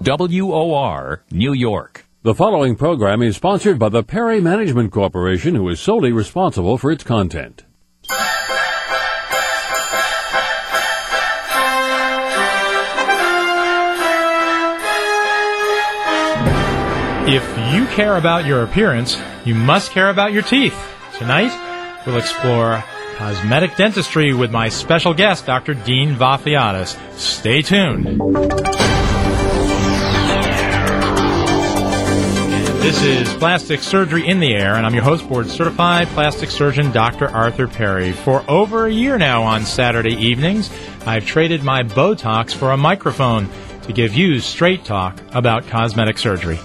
WOR New York. The following program is sponsored by the Perry Management Corporation, who is solely responsible for its content. If you care about your appearance, you must care about your teeth. Tonight, we'll explore cosmetic dentistry with my special guest, Dr. Dean Vafiatis. Stay tuned. This is Plastic Surgery in the Air, and I'm your host, board certified plastic surgeon Dr. Arthur Perry. For over a year now on Saturday evenings, I've traded my Botox for a microphone to give you straight talk about cosmetic surgery.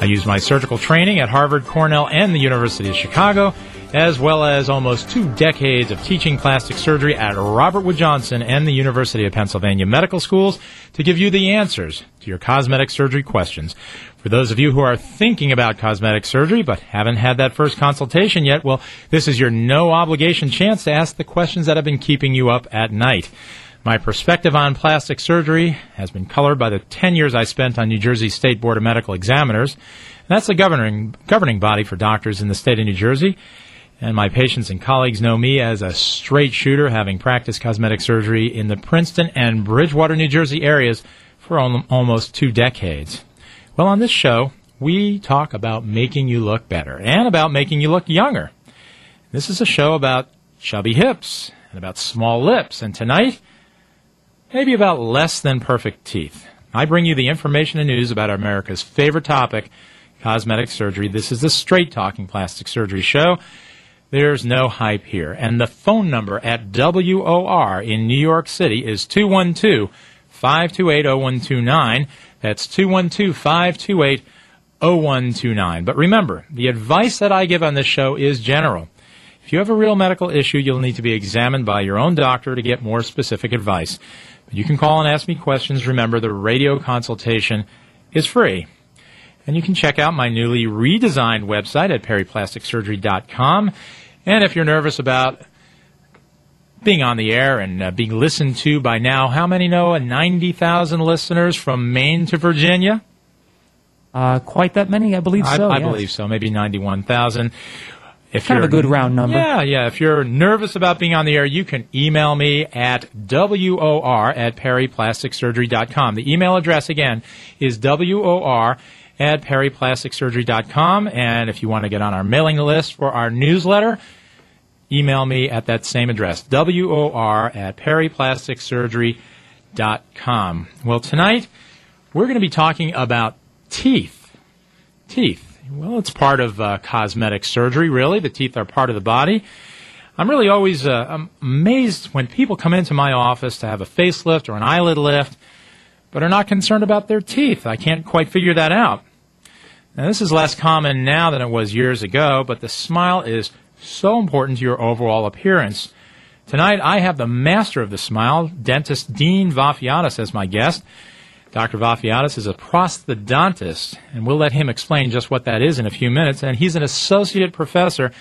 I use my surgical training at Harvard, Cornell, and the University of Chicago, as well as almost two decades of teaching plastic surgery at Robert Wood Johnson and the University of Pennsylvania Medical Schools to give you the answers to your cosmetic surgery questions. For those of you who are thinking about cosmetic surgery but haven't had that first consultation yet, well, this is your no obligation chance to ask the questions that have been keeping you up at night. My perspective on plastic surgery has been colored by the 10 years I spent on New Jersey State Board of Medical Examiners. That's the governing, governing body for doctors in the state of New Jersey. And my patients and colleagues know me as a straight shooter, having practiced cosmetic surgery in the Princeton and Bridgewater, New Jersey areas for almost two decades. Well, on this show, we talk about making you look better and about making you look younger. This is a show about chubby hips and about small lips. And tonight, maybe about less than perfect teeth. I bring you the information and news about America's favorite topic, cosmetic surgery. This is the Straight Talking Plastic Surgery Show. There's no hype here. And the phone number at WOR in New York City is 212 528 0129. That's 212 528 0129. But remember, the advice that I give on this show is general. If you have a real medical issue, you'll need to be examined by your own doctor to get more specific advice. But You can call and ask me questions. Remember, the radio consultation is free. And you can check out my newly redesigned website at perryplasticsurgery.com. And if you're nervous about being on the air and uh, being listened to by now, how many know 90,000 listeners from Maine to Virginia? Uh, quite that many, I believe so. I, I yes. believe so, maybe 91,000. If kind of a good round number. Yeah, yeah. If you're nervous about being on the air, you can email me at WOR at perryplasticsurgery.com. The email address again is WOR at perryplasticsurgery.com. And if you want to get on our mailing list for our newsletter, email me at that same address, WOR at perryplasticsurgery.com. Well, tonight we're going to be talking about teeth. Teeth. Well, it's part of uh, cosmetic surgery, really. The teeth are part of the body. I'm really always uh, amazed when people come into my office to have a facelift or an eyelid lift, but are not concerned about their teeth. I can't quite figure that out. Now, this is less common now than it was years ago, but the smile is so important to your overall appearance. Tonight, I have the master of the smile, dentist Dean Vafiatis, as my guest. Dr. Vafiatis is a prosthodontist, and we'll let him explain just what that is in a few minutes. And he's an associate professor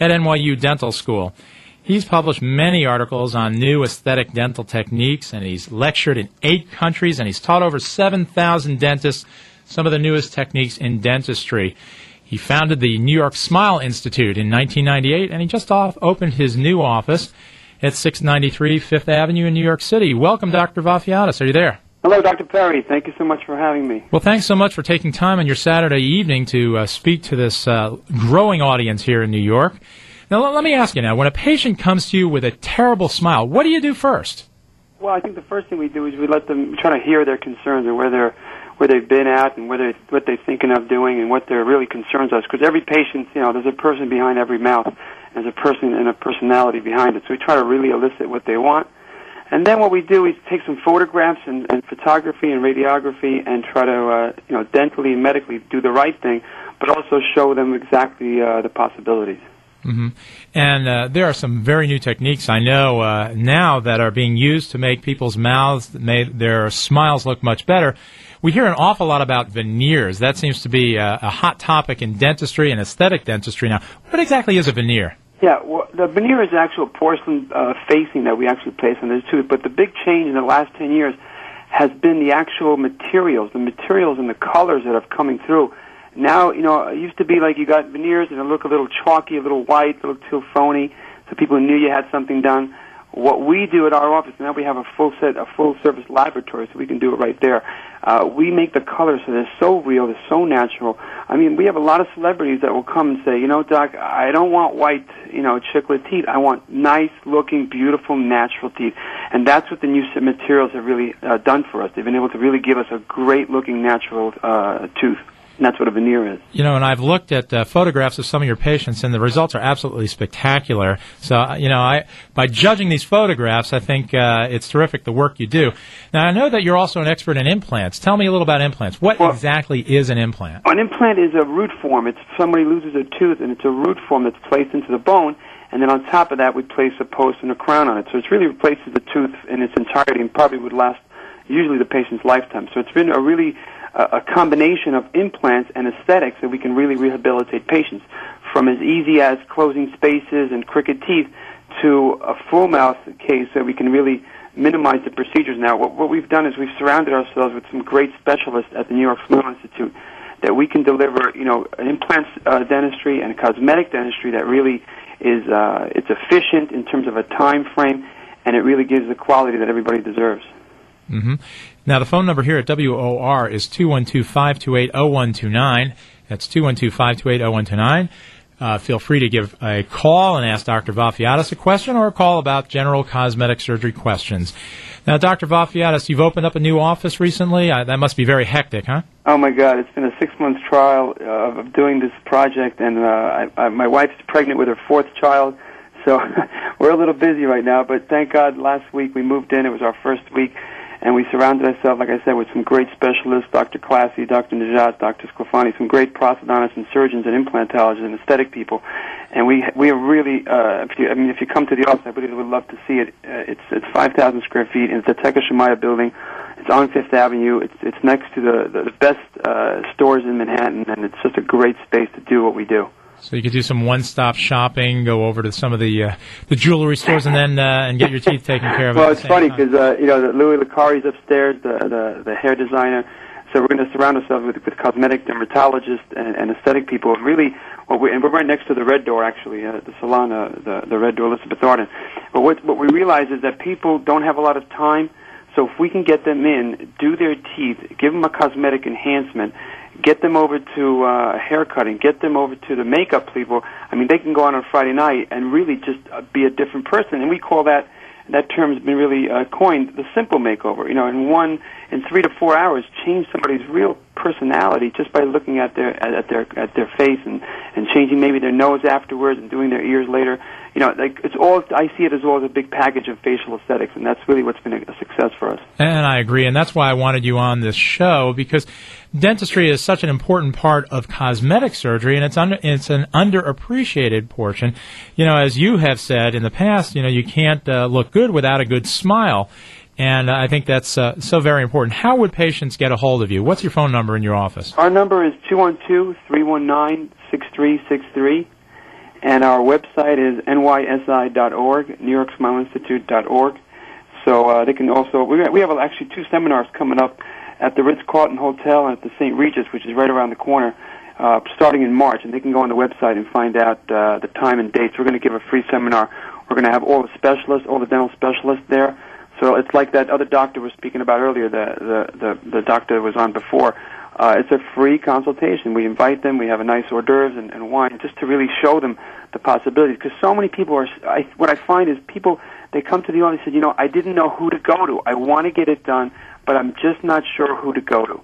at NYU Dental School. He's published many articles on new aesthetic dental techniques, and he's lectured in eight countries, and he's taught over 7,000 dentists some of the newest techniques in dentistry. He founded the New York Smile Institute in 1998, and he just off opened his new office at 693 Fifth Avenue in New York City. Welcome, Dr. Vafiatis. Are you there? Hello, Dr. Perry. Thank you so much for having me. Well, thanks so much for taking time on your Saturday evening to uh, speak to this uh, growing audience here in New York. Now, l- let me ask you now, when a patient comes to you with a terrible smile, what do you do first? Well, I think the first thing we do is we let them try to hear their concerns and where they're where they've been at and where they what they're thinking of doing and what their really concerns us. Because every patient, you know, there's a person behind every mouth, there's a person and a personality behind it. So we try to really elicit what they want. And then what we do is take some photographs and, and photography and radiography and try to, uh, you know, dentally and medically do the right thing, but also show them exactly uh, the possibilities. Mm-hmm. And uh, there are some very new techniques I know uh, now that are being used to make people's mouths, their smiles look much better. We hear an awful lot about veneers. That seems to be a, a hot topic in dentistry and aesthetic dentistry now. What exactly is a veneer? Yeah, well, the veneer is actual porcelain uh, facing that we actually place on the tooth. But the big change in the last 10 years has been the actual materials, the materials and the colors that have coming through. Now, you know, it used to be like you got veneers and it look a little chalky, a little white, a little too phony, so people knew you had something done. What we do at our office now, we have a full set, a full service laboratory, so we can do it right there. Uh, we make the colors so they're so real, they're so natural. I mean, we have a lot of celebrities that will come and say, you know, Doc, I don't want white, you know, chiclet teeth. I want nice looking, beautiful, natural teeth. And that's what the new materials have really uh, done for us. They've been able to really give us a great looking natural uh, tooth. And that's what a veneer is. You know, and I've looked at uh, photographs of some of your patients, and the results are absolutely spectacular. So, uh, you know, I by judging these photographs, I think uh, it's terrific the work you do. Now, I know that you're also an expert in implants. Tell me a little about implants. What well, exactly is an implant? An implant is a root form. It's somebody loses a tooth, and it's a root form that's placed into the bone. And then on top of that, we place a post and a crown on it. So it really replaces the tooth in its entirety and probably would last usually the patient's lifetime. So it's been a really a combination of implants and aesthetics that we can really rehabilitate patients from as easy as closing spaces and crooked teeth to a full mouth case that we can really minimize the procedures now. What, what we've done is we've surrounded ourselves with some great specialists at the New York Smile Institute that we can deliver, you know, an implant uh, dentistry and cosmetic dentistry that really is uh, it's efficient in terms of a time frame, and it really gives the quality that everybody deserves. Mm-hmm. Now, the phone number here at WOR is 212 528 0129. That's 212 528 0129. Uh, feel free to give a call and ask Dr. Vafiatis a question or a call about general cosmetic surgery questions. Now, Dr. Vafiatis, you've opened up a new office recently. Uh, that must be very hectic, huh? Oh my God! It's been a six-month trial uh, of doing this project, and uh, I, I, my wife's pregnant with her fourth child, so we're a little busy right now. But thank God, last week we moved in. It was our first week and we surrounded ourselves, like I said, with some great specialists, Dr. Classy, Dr. Najat, Dr. Sclafani, some great prosthodontists and surgeons and implantologists and aesthetic people. And we we are really, uh, if you, I mean, if you come to the office, I believe really would love to see it. Uh, it's it's 5,000 square feet, and it's the Takashimaya building. It's on Fifth Avenue. It's it's next to the the, the best uh, stores in Manhattan, and it's just a great space to do what we do. So you could do some one-stop shopping, go over to some of the uh, the jewelry stores, and then uh, and get your teeth taken care of. well, it's funny because uh, you know Louis Licari's upstairs, the, the the hair designer. So we're going to surround ourselves with, with cosmetic dermatologists and, and aesthetic people. And really, what we, and we're right next to the Red Door, actually, uh, the salon, uh, the the Red Door, Elizabeth Arden. But what what we realize is that people don't have a lot of time. So if we can get them in, do their teeth, give them a cosmetic enhancement, get them over to uh, haircutting, get them over to the makeup people. I mean, they can go on on Friday night and really just uh, be a different person, and we call that that term has been really uh, coined the simple makeover. You know, in one in three to four hours, change somebody's real personality just by looking at their at, their at their face and and changing maybe their nose afterwards and doing their ears later. You know, like it's all I see it as all as a big package of facial aesthetics, and that's really what's been a, a success for us. And I agree, and that's why I wanted you on this show because dentistry is such an important part of cosmetic surgery, and it's under, it's an underappreciated portion. You know, as you have said in the past, you know, you can't uh, look good without a good smile. And I think that's uh, so very important. How would patients get a hold of you? What's your phone number in your office? Our number is 212-319-6363. And our website is nysi.org, NewYorkSmileInstitute.org. So uh, they can also, we, we have actually two seminars coming up at the Ritz Carlton Hotel and at the St. Regis, which is right around the corner, uh, starting in March. And they can go on the website and find out uh, the time and dates. We're going to give a free seminar. We're going to have all the specialists, all the dental specialists there. So it's like that other doctor was speaking about earlier, the the the, the doctor was on before. Uh, it's a free consultation. We invite them. We have a nice hors d'oeuvres and, and wine just to really show them the possibilities. Because so many people are. I, what I find is people they come to the office and say, you know, I didn't know who to go to. I want to get it done but I'm just not sure who to go to.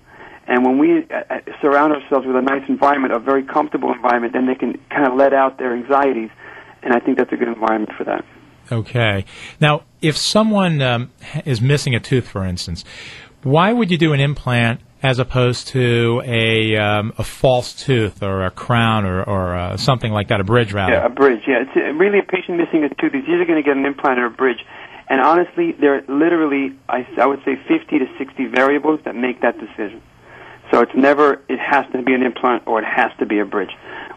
And when we uh, uh, surround ourselves with a nice environment, a very comfortable environment, then they can kind of let out their anxieties. And I think that's a good environment for that. Okay. Now, if someone um, is missing a tooth, for instance, why would you do an implant as opposed to a um, a false tooth or a crown or, or uh, something like that, a bridge rather? Yeah, a bridge. Yeah, it's uh, really a patient missing a tooth is either going to get an implant or a bridge. And honestly, there are literally, I, I would say, 50 to 60 variables that make that decision. So it's never, it has to be an implant or it has to be a bridge.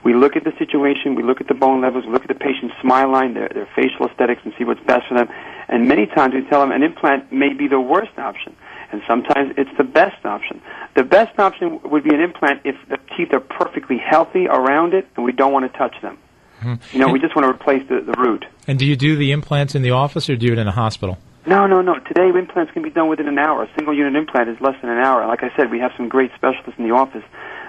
We look at the situation, we look at the bone levels, we look at the patient's smile line, their, their facial aesthetics, and see what's best for them. And many times we tell them an implant may be the worst option. and sometimes it's the best option. The best option would be an implant if the teeth are perfectly healthy around it and we don't want to touch them. Mm-hmm. You know, and we just want to replace the, the root. And do you do the implants in the office or do you do it in a hospital? No, no, no. Today, implants can be done within an hour. A single unit implant is less than an hour. Like I said, we have some great specialists in the office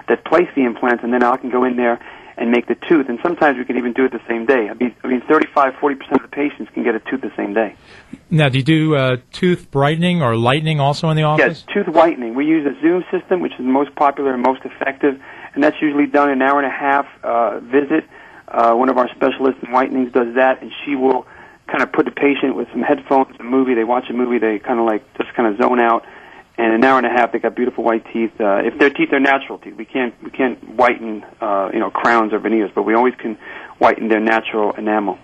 that place the implants, and then I can go in there and make the tooth. And sometimes we can even do it the same day. I mean, I mean 35, 40% of the patients can get a tooth the same day. Now, do you do uh, tooth brightening or lightening also in the office? Yes, tooth whitening. We use a Zoom system, which is the most popular and most effective, and that's usually done in an hour and a half uh, visit. Uh, one of our specialists in whitenings does that, and she will kind of put the patient with some headphones, a movie. They watch a movie. They kind of like just kind of zone out and an hour and a half they got beautiful white teeth. Uh, if their teeth are natural teeth, we can't we can't whiten uh, you know crowns or veneers, but we always can whiten their natural enamel.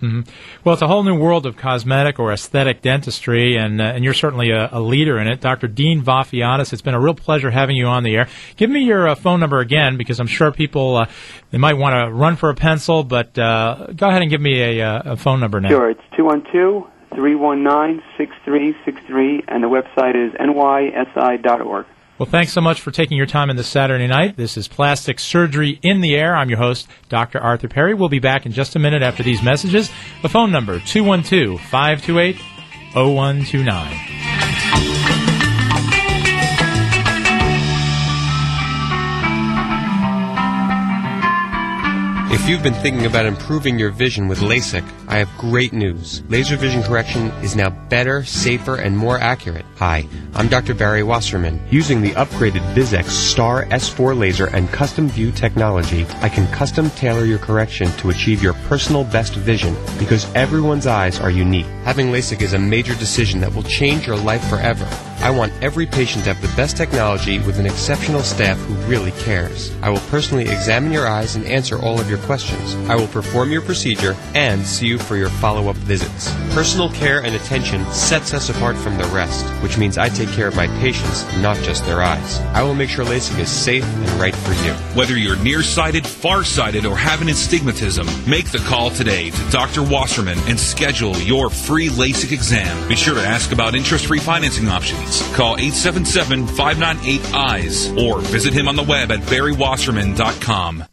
Mm-hmm. Well, it's a whole new world of cosmetic or aesthetic dentistry, and uh, and you're certainly a, a, leader in it, Dr. Dean Vafiatis. It's been a real pleasure having you on the air. Give me your uh, phone number again, because I'm sure people uh, they might want to run for a pencil, but uh, go ahead and give me a, uh, a phone number now. Sure, it's two one two 319-6363, and the website is nysi.org. Well, thanks so much for taking your time in this Saturday night. This is Plastic Surgery in the Air. I'm your host, Dr. Arthur Perry. We'll be back in just a minute after these messages. The phone number, 212-528-0129. If you've been thinking about improving your vision with LASIK, I have great news. Laser vision correction is now better, safer, and more accurate. Hi, I'm Dr. Barry Wasserman. Using the upgraded VISX Star S4 laser and CustomVue technology, I can custom tailor your correction to achieve your personal best vision because everyone's eyes are unique. Having LASIK is a major decision that will change your life forever. I want every patient to have the best technology with an exceptional staff who really cares. I will personally examine your eyes and answer all of your questions. I will perform your procedure and see you for your follow-up visits. Personal care and attention sets us apart from the rest, which means I take care of my patients, not just their eyes. I will make sure LASIK is safe and right for you. Whether you're nearsighted, farsighted, or have an astigmatism, make the call today to Dr. Wasserman and schedule your free LASIK exam. Be sure to ask about interest-free financing options. Call 877-598-EYES or visit him on the web at barrywasserman.com.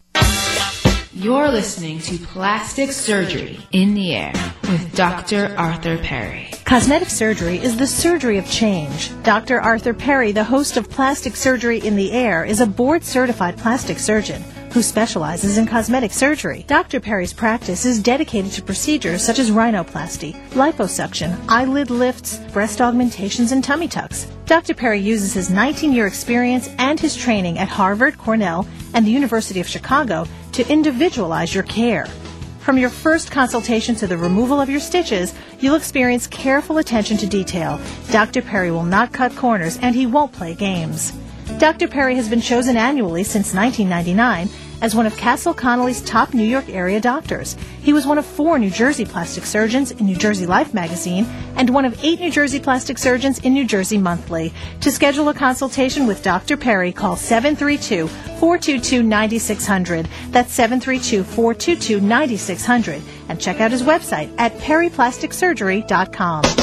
You're listening to Plastic Surgery in the Air with Dr. Arthur Perry. Cosmetic surgery is the surgery of change. Dr. Arthur Perry, the host of Plastic Surgery in the Air, is a board certified plastic surgeon who specializes in cosmetic surgery. Dr. Perry's practice is dedicated to procedures such as rhinoplasty, liposuction, eyelid lifts, breast augmentations, and tummy tucks. Dr. Perry uses his 19 year experience and his training at Harvard, Cornell, and the University of Chicago to individualize your care. From your first consultation to the removal of your stitches, you'll experience careful attention to detail. Dr. Perry will not cut corners and he won't play games. Dr. Perry has been chosen annually since 1999 as one of Castle Connolly's top New York area doctors. He was one of four New Jersey plastic surgeons in New Jersey Life magazine and one of eight New Jersey plastic surgeons in New Jersey Monthly. To schedule a consultation with Dr. Perry, call 732 422 9600. That's 732 422 9600. And check out his website at perryplasticsurgery.com.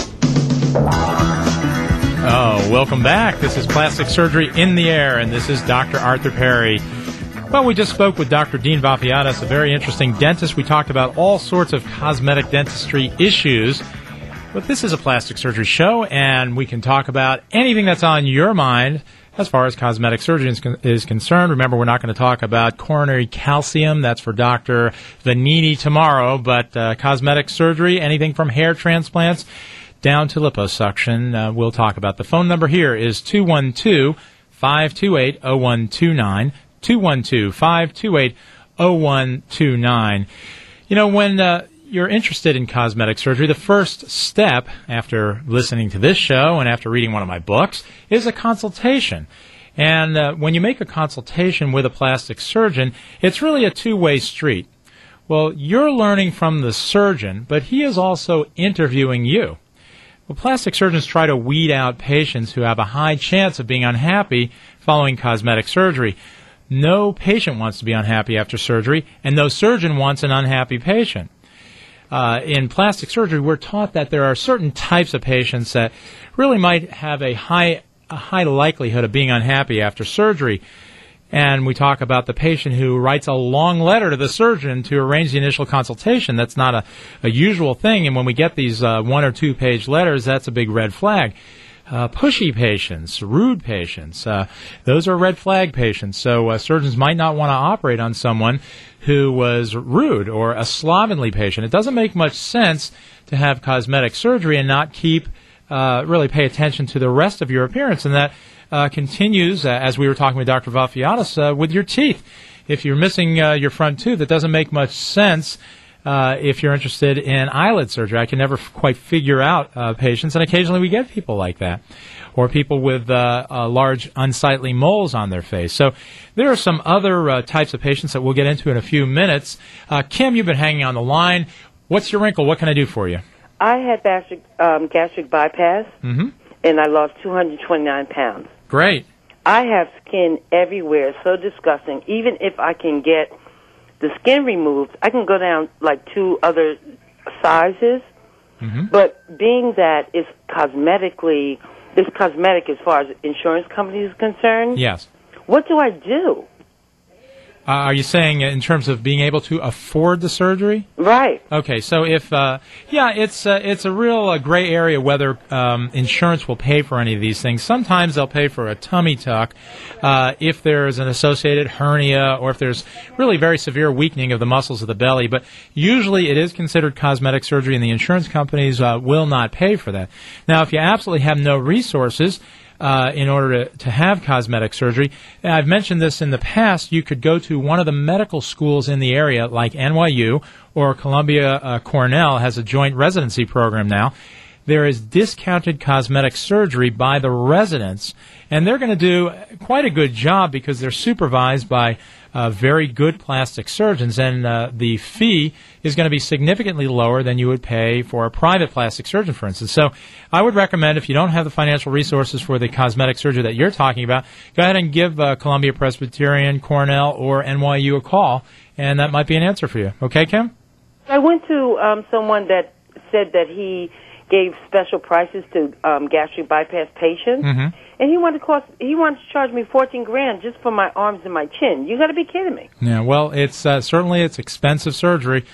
Oh, welcome back. This is Plastic Surgery in the Air, and this is Dr. Arthur Perry. Well, we just spoke with Dr. Dean Vafiatis, a very interesting dentist. We talked about all sorts of cosmetic dentistry issues. But this is a plastic surgery show, and we can talk about anything that's on your mind as far as cosmetic surgery is, is concerned. Remember, we're not going to talk about coronary calcium. That's for Dr. Vanini tomorrow. But uh, cosmetic surgery, anything from hair transplants down to liposuction. Uh, we'll talk about. The phone number here is 212 528 0129. 212 528 0129. You know, when uh, you're interested in cosmetic surgery, the first step after listening to this show and after reading one of my books is a consultation. And uh, when you make a consultation with a plastic surgeon, it's really a two way street. Well, you're learning from the surgeon, but he is also interviewing you. Well, plastic surgeons try to weed out patients who have a high chance of being unhappy following cosmetic surgery. No patient wants to be unhappy after surgery, and no surgeon wants an unhappy patient. Uh, in plastic surgery, we're taught that there are certain types of patients that really might have a high a high likelihood of being unhappy after surgery. And we talk about the patient who writes a long letter to the surgeon to arrange the initial consultation. That's not a, a usual thing. And when we get these uh, one or two page letters, that's a big red flag. Uh, pushy patients, rude patients, uh, those are red flag patients. So uh, surgeons might not want to operate on someone who was rude or a slovenly patient. It doesn't make much sense to have cosmetic surgery and not keep uh, really pay attention to the rest of your appearance, and that uh, continues uh, as we were talking with Dr. Vafiatis uh, with your teeth. If you're missing uh, your front tooth, it doesn't make much sense. Uh, if you're interested in eyelid surgery, I can never f- quite figure out patients, and occasionally we get people like that, or people with large unsightly moles on their face. So there are some other types of patients that we'll get into in a few minutes. Kim, you've been hanging on the line. What's your wrinkle? What can I do for you? I had gastric, um, gastric bypass, mm-hmm. and I lost 229 pounds. Great. I have skin everywhere, so disgusting. Even if I can get the skin removed, I can go down like two other sizes. Mm-hmm. But being that it's cosmetically, it's cosmetic as far as insurance companies is concerned. Yes. What do I do? Uh, are you saying in terms of being able to afford the surgery? Right. Okay, so if uh, yeah, it's uh, it's a real uh, gray area whether um, insurance will pay for any of these things. Sometimes they'll pay for a tummy tuck uh, if there's an associated hernia or if there's really very severe weakening of the muscles of the belly. But usually it is considered cosmetic surgery, and the insurance companies uh, will not pay for that. Now, if you absolutely have no resources uh, in order to, to have cosmetic surgery. I've mentioned this in the past. You could go to one of the medical schools in the area, like NYU or Columbia uh, Cornell has a joint residency program now. There is discounted cosmetic surgery by the residents, and they're going to do quite a good job because they're supervised by uh, very good plastic surgeons, and uh, the fee is going to be significantly lower than you would pay for a private plastic surgeon, for instance. So I would recommend if you don't have the financial resources for the cosmetic surgery that you're talking about, go ahead and give uh, Columbia Presbyterian, Cornell, or NYU a call, and that might be an answer for you. Okay, Kim? I went to um, someone that said that he gave special prices to um, gastric bypass patients. Mm-hmm and he wanted to cost he wanted to charge me fourteen grand just for my arms and my chin. You got to be kidding me. Yeah, well, it's uh, certainly it's expensive surgery.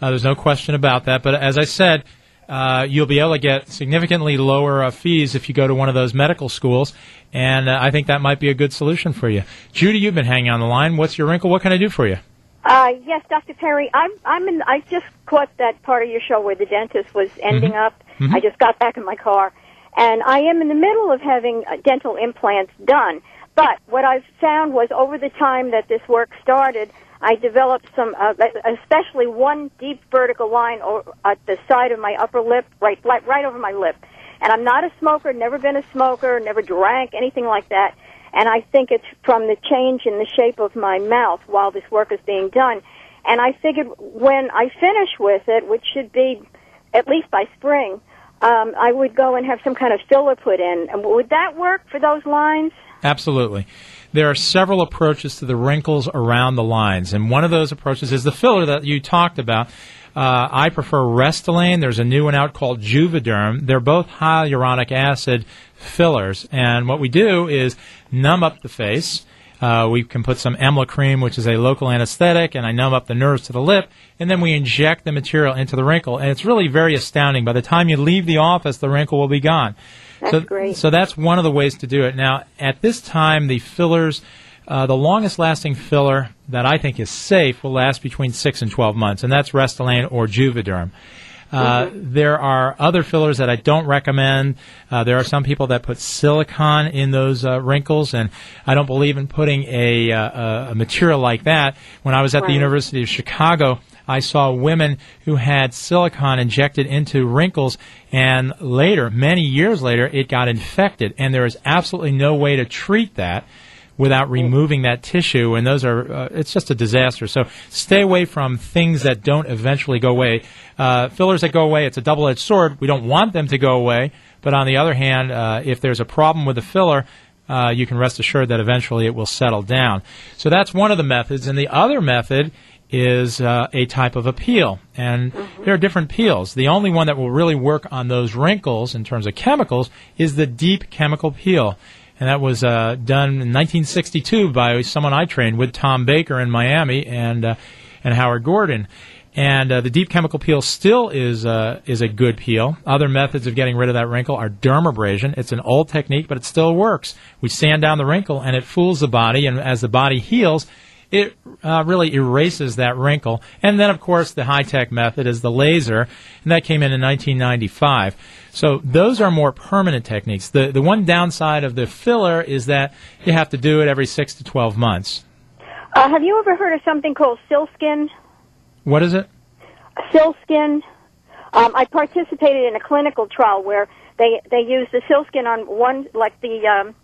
Uh, there's no question about that. But as I said, uh, you'll be able to get significantly lower uh, fees if you go to one of those medical schools, and uh, I think that might be a good solution for you. Judy, you've been hanging on the line. What's your wrinkle? What can I do for you? Uh, yes, Dr. Perry. I'm I'm in. I just caught that part of your show where the dentist was ending mm-hmm. up. Mm-hmm. I just got back in my car and I am in the middle of having uh, dental implants done. But what I've found was over the time that this work started, I developed some, uh, especially one deep vertical line at the side of my upper lip, right, right over my lip. And I'm not a smoker, never been a smoker, never drank, anything like that. And I think it's from the change in the shape of my mouth while this work is being done. And I figured when I finish with it, which should be at least by spring, um, I would go and have some kind of filler put in. Would that work for those lines? Absolutely. There are several approaches to the wrinkles around the lines, and one of those approaches is the filler that you talked about. Uh, I prefer Restylane. There's a new one out called Juvederm. They're both hyaluronic acid fillers, and what we do is numb up the face uh, we can put some Emla cream, which is a local anesthetic, and I numb up the nerves to the lip, and then we inject the material into the wrinkle, and it's really very astounding. By the time you leave the office, the wrinkle will be gone. That's so, great. So that's one of the ways to do it. Now, at this time, the fillers, uh, the longest lasting filler that I think is safe will last between 6 and 12 months, and that's Restylane or Juvederm. Uh, mm-hmm. There are other fillers that I don't recommend. Uh, there are some people that put silicone in those uh, wrinkles, and I don't believe in putting a, uh, a material like that. When I was at right. the University of Chicago, I saw women who had silicone injected into wrinkles, and later, many years later, it got infected, and there is absolutely no way to treat that without removing that tissue, and those are uh, it's just a disaster. So stay away from things that don't eventually go away. Uh, fillers that go away, it's a double-edged sword. We don't want them to go away, but on the other hand, uh, if there's a problem with the filler, uh, you can rest assured that eventually it will settle down. So that's one of the methods, and the other method is uh, a type of a peel. And mm-hmm. there are different peels. The only one that will really work on those wrinkles in terms of chemicals is the deep chemical peel. And that was uh, done in 1962 by someone I trained with, Tom Baker in Miami, and uh, and Howard Gordon. And uh, the deep chemical peel still is uh, is a good peel. Other methods of getting rid of that wrinkle are dermabrasion. It's an old technique, but it still works. We sand down the wrinkle, and it fools the body. And as the body heals, it uh, really erases that wrinkle. And then, of course, the high tech method is the laser, and that came in in 1995. So those are more permanent techniques. The the one downside of the filler is that you have to do it every six to 12 months. Uh, have you ever heard of something called Silskin? What is it? Silskin. Um, I participated in a clinical trial where they they used the Silskin on one, like the um,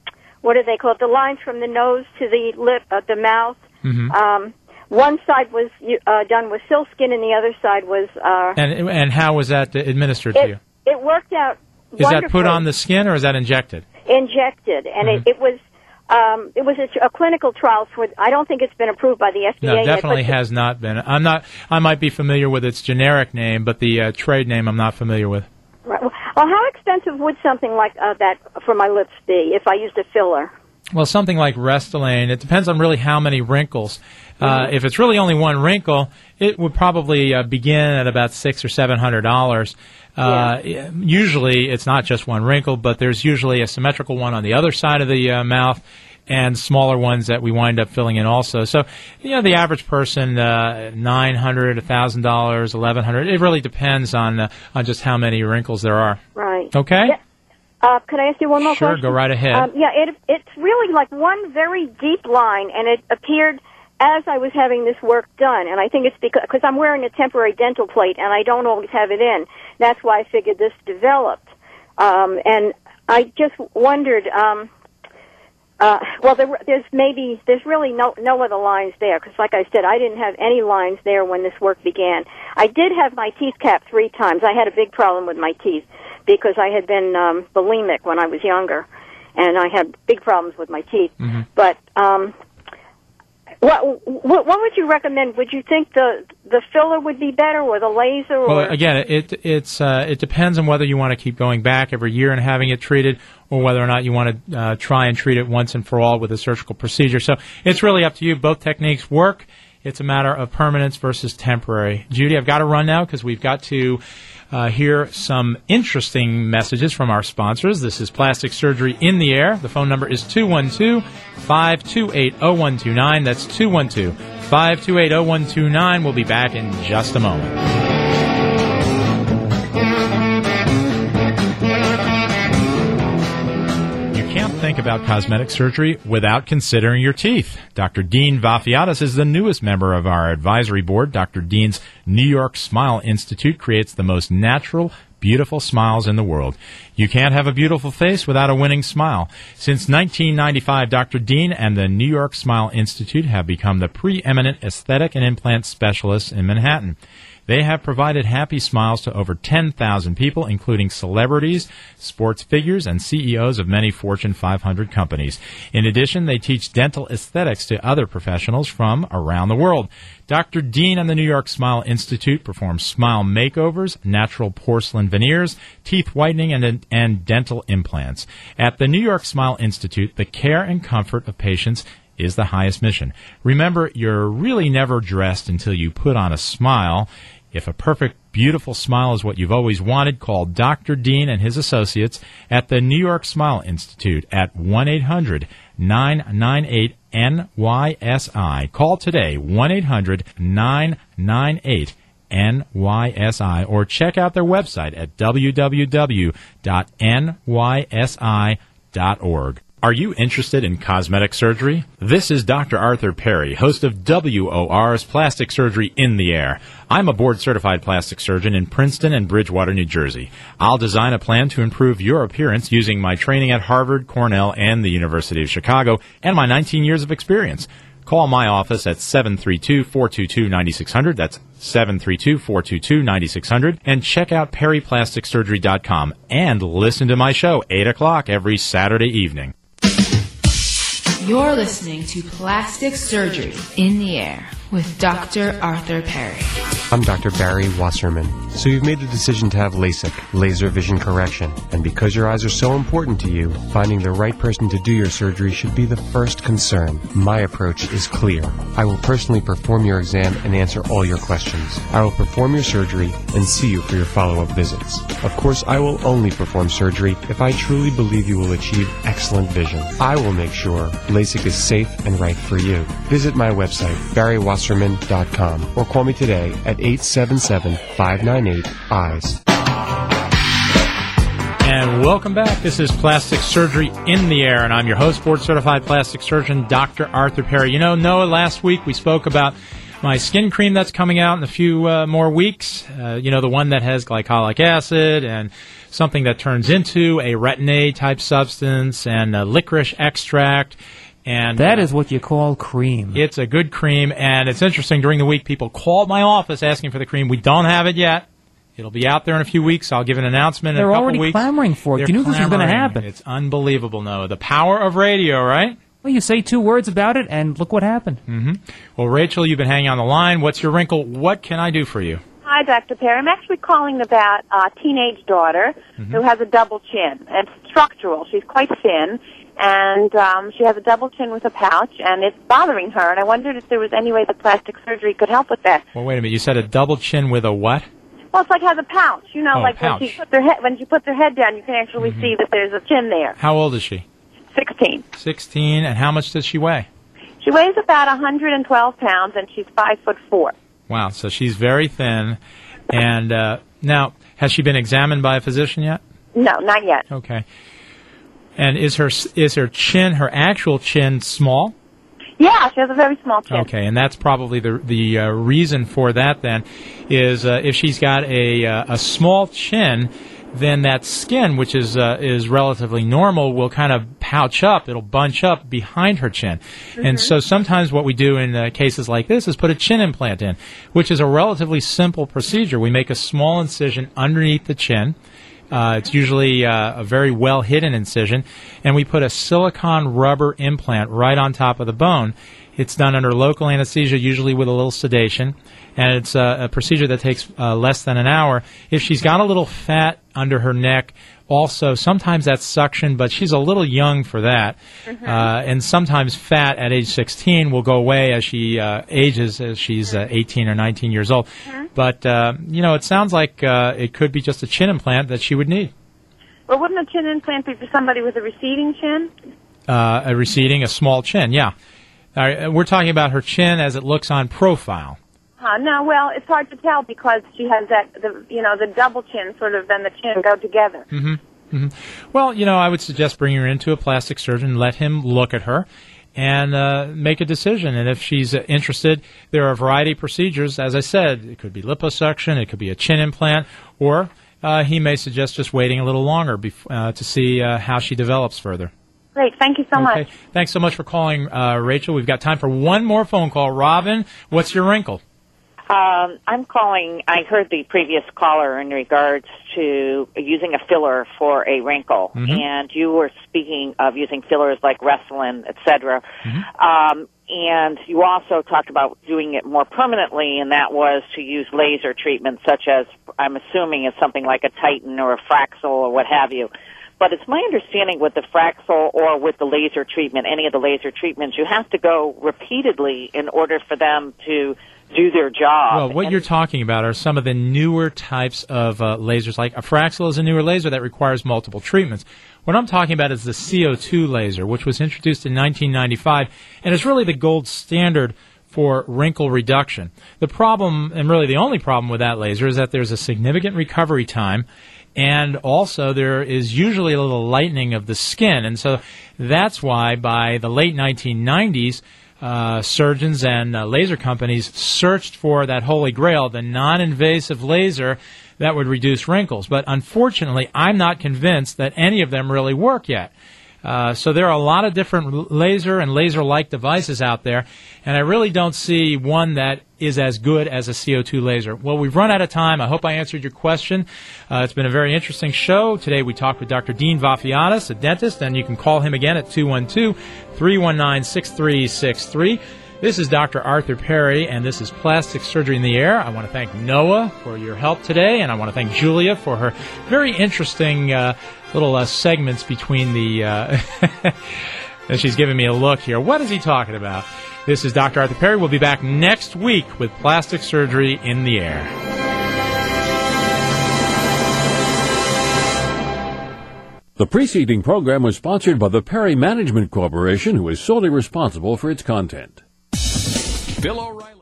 what do they call it? The lines from the nose to the lip, uh, the mouth. Mm-hmm. Um, one side was uh, done with Silskin, and the other side was. Uh, And and how was that administered to you? it, it worked out. Is that put on the skin or is that injected? injected, and Mm-hmm. it, it was um, it was a, a clinical trial for. I don't think it's been approved by the FDA No, definitely but has not been. I'm not. I might be familiar with its generic name, but the uh, trade name I'm not familiar with. Right. Well, how expensive would something like uh, that for my lips be if I used a filler? Well, something like Restylane, it depends on really how many wrinkles. Uh, if it's really only one wrinkle, it would probably uh, begin at about six or seven hundred dollars. Uh, Usually, it's not just one wrinkle, but there's usually a symmetrical one on the other side of the uh, mouth, and smaller ones that we wind up filling in also. So, you know, the average person, uh, nine hundred, a thousand dollars, eleven hundred. It really depends on uh, on just how many wrinkles there are. Right. Okay. Yeah. Uh, could I ask you one more Sure, question? Sure, go right ahead. Um, yeah, it, it's really like one very deep line, and it appeared as I was having this work done. And I think it's because cause I'm wearing a temporary dental plate, and I don't always have it in. That's why I figured this developed. Um, and I just wondered. Um, uh, well, there, there's maybe there's really no no other lines there because, like I said, I didn't have any lines there when this work began. I did have my teeth capped three times. I had a big problem with my teeth because I had been um, bulimic when I was younger, and I had big problems with my teeth. But um, what, what what would you recommend? Would you think the the filler would be better, or the laser? Or Well, again, it it's uh, it depends on whether you want to keep going back every year and having it treated, or whether or not you want to uh, try and treat it once and for all with a surgical procedure. So it's really up to you. Both techniques work. It's a matter of permanence versus temporary. Judy, I've got to run now because we've got to uh, hear some interesting messages from our sponsors. This is Plastic Surgery in the Air. The phone number is 212 528 0129. That's 212 528 0129. We'll be back in just a moment. Think about cosmetic surgery without considering your teeth. Dr. Dean Vafiatis is the newest member of our advisory board. Dr. Dean's New York Smile Institute creates the most natural, beautiful smiles in the world. You can't have a beautiful face without a winning smile. Since 1995, Dr. Dean and the New York Smile Institute have become the preeminent aesthetic and implant specialists in Manhattan. They have provided happy smiles to over 10,000 people, including celebrities, sports figures, and CEOs of many Fortune 500 companies. In addition, they teach dental aesthetics to other professionals from around the world. Dr. Dean and the New York Smile Institute perform smile makeovers, natural porcelain veneers, teeth whitening, and, and dental implants. At the New York Smile Institute, the care and comfort of patients is the highest mission. Remember, you're really never dressed until you put on a smile. If a perfect, beautiful smile is what you've always wanted, call Dr. Dean and his associates at the New York Smile Institute at 1 800 998 NYSI. Call today 1 800 998 NYSI or check out their website at www.nysi.org. Are you interested in cosmetic surgery? This is Dr. Arthur Perry, host of WOR's Plastic Surgery in the Air. I'm a board certified plastic surgeon in Princeton and Bridgewater, New Jersey. I'll design a plan to improve your appearance using my training at Harvard, Cornell, and the University of Chicago and my 19 years of experience. Call my office at 732-422-9600. That's 732-422-9600. And check out perryplasticsurgery.com and listen to my show, 8 o'clock every Saturday evening. You're listening to Plastic Surgery in the Air with Dr. Arthur Perry. I'm Dr. Barry Wasserman. So you've made the decision to have LASIK, laser vision correction. And because your eyes are so important to you, finding the right person to do your surgery should be the first concern. My approach is clear. I will personally perform your exam and answer all your questions. I will perform your surgery and see you for your follow-up visits. Of course, I will only perform surgery if I truly believe you will achieve excellent vision. I will make sure LASIK is safe and right for you. Visit my website, barrywasserman.com, or call me today at 877-598-EYES. And welcome back. This is Plastic Surgery in the Air, and I'm your host, board certified plastic surgeon, Dr. Arthur Perry. You know, Noah, last week we spoke about my skin cream that's coming out in a few uh, more weeks. Uh, you know, the one that has glycolic acid and something that turns into a retin-A type substance and licorice extract. And that uh, is what you call cream. It's a good cream, and it's interesting. During the week, people called my office asking for the cream. We don't have it yet. It'll be out there in a few weeks. I'll give an announcement They're in a couple already weeks. clamoring for it. They're you knew this was going to happen. It's unbelievable, Noah. The power of radio, right? Well, you say two words about it, and look what happened. hmm Well, Rachel, you've been hanging on the line. What's your wrinkle? What can I do for you? Hi, Dr. Perry. I'm actually calling about a teenage daughter who has a double chin. It's structural. She's quite thin, and um, she has a double chin with a pouch, and it's bothering her. And I wondered if there was any way that plastic surgery could help with that. Well, wait a minute. You said a double chin with a what? Well, it's like has a pouch. You know, Oh, like when she put their head when she puts her head down, you can actually see that there's a chin there. How old is she? Sixteen. 16. And how much does she weigh? She weighs about 112 pounds, and she's five foot four. Wow. So she's very thin. And uh, now, has she been examined by a physician yet? No, not yet. Okay. And is her is her chin, her actual chin, small? Yeah, she has a very small chin. Okay, and that's probably the the uh, reason for that. Then is uh, if she's got a uh, a small chin, then that skin, which is uh, is relatively normal, will kind of pouch up. It'll bunch up behind her chin, and so sometimes what we do in uh, cases like this is put a chin implant in, which is a relatively simple procedure. We make a small incision underneath the chin. Uh, it's usually uh, a very well hidden incision, and we put a silicone rubber implant right on top of the bone. It's done under local anesthesia, usually with a little sedation, and it's uh, a procedure that takes uh, less than an hour. If she's got a little fat under her neck, also sometimes that's suction, but she's a little young for that. Uh, and sometimes fat at age 16 will go away as she uh, ages, as she's uh, 18 or 19 years old. But uh, you know, it sounds like uh, it could be just a chin implant that she would need. Well, wouldn't a chin implant be for somebody with a receding chin? Uh, a receding, a small chin, yeah. All right, we're talking about her chin as it looks on profile. Huh, no, well, it's hard to tell because she has that, the, you know, the double chin sort of, and the chin go together. hmm hmm Well, you know, I would suggest bringing her into a plastic surgeon, let him look at her, and uh, make a decision. And if she's uh, interested, there are a variety of procedures. As I said, it could be liposuction, it could be a chin implant, or uh, he may suggest just waiting a little longer bef- uh, to see uh, how she develops further. Great, thank you so okay. much. Thanks so much for calling, uh, Rachel. We've got time for one more phone call. Robin, what's your wrinkle? Um, I'm calling. I heard the previous caller in regards to using a filler for a wrinkle, Mhm. and you were speaking of using fillers like Restylane, et cetera. Um, and you also talked about doing it more permanently, and that was to use laser treatments, such as I'm assuming is something like a Titan or a Fraxel or what have you. But it's my understanding with the Fraxel or with the laser treatment, any of the laser treatments, you have to go repeatedly in order for them to do their job. Well, what And- you're talking about are some of the newer types of uh, lasers. Like a Fraxel is a newer laser that requires multiple treatments. What I'm talking about is the CO2 laser, which was introduced in 1995 and is really the gold standard for wrinkle reduction. The problem, and really the only problem with that laser, is that there's a significant recovery time. And also, there is usually a little lightening of the skin. And so that's why by the late 1990s, uh, surgeons and uh, laser companies searched for that holy grail, the non invasive laser that would reduce wrinkles. But unfortunately, I'm not convinced that any of them really work yet. Uh, so there are a lot of different laser and laser-like devices out there, and I really don't see one that is as good as a CO2 laser. Well, we've run out of time. I hope I answered your question. Uh, it's been a very interesting show. Today we talked with Dr. Dean Vafiatis, a dentist, and you can call him again at 212-319-6363. This is Dr. Arthur Perry, and this is Plastic Surgery in the Air. I want to thank Noah for your help today, and I want to thank Julia for her very interesting uh, little uh, segments between the. Uh, and she's giving me a look here. What is he talking about? This is Dr. Arthur Perry. We'll be back next week with Plastic Surgery in the Air. The preceding program was sponsored by the Perry Management Corporation, who is solely responsible for its content. Bill O'Reilly.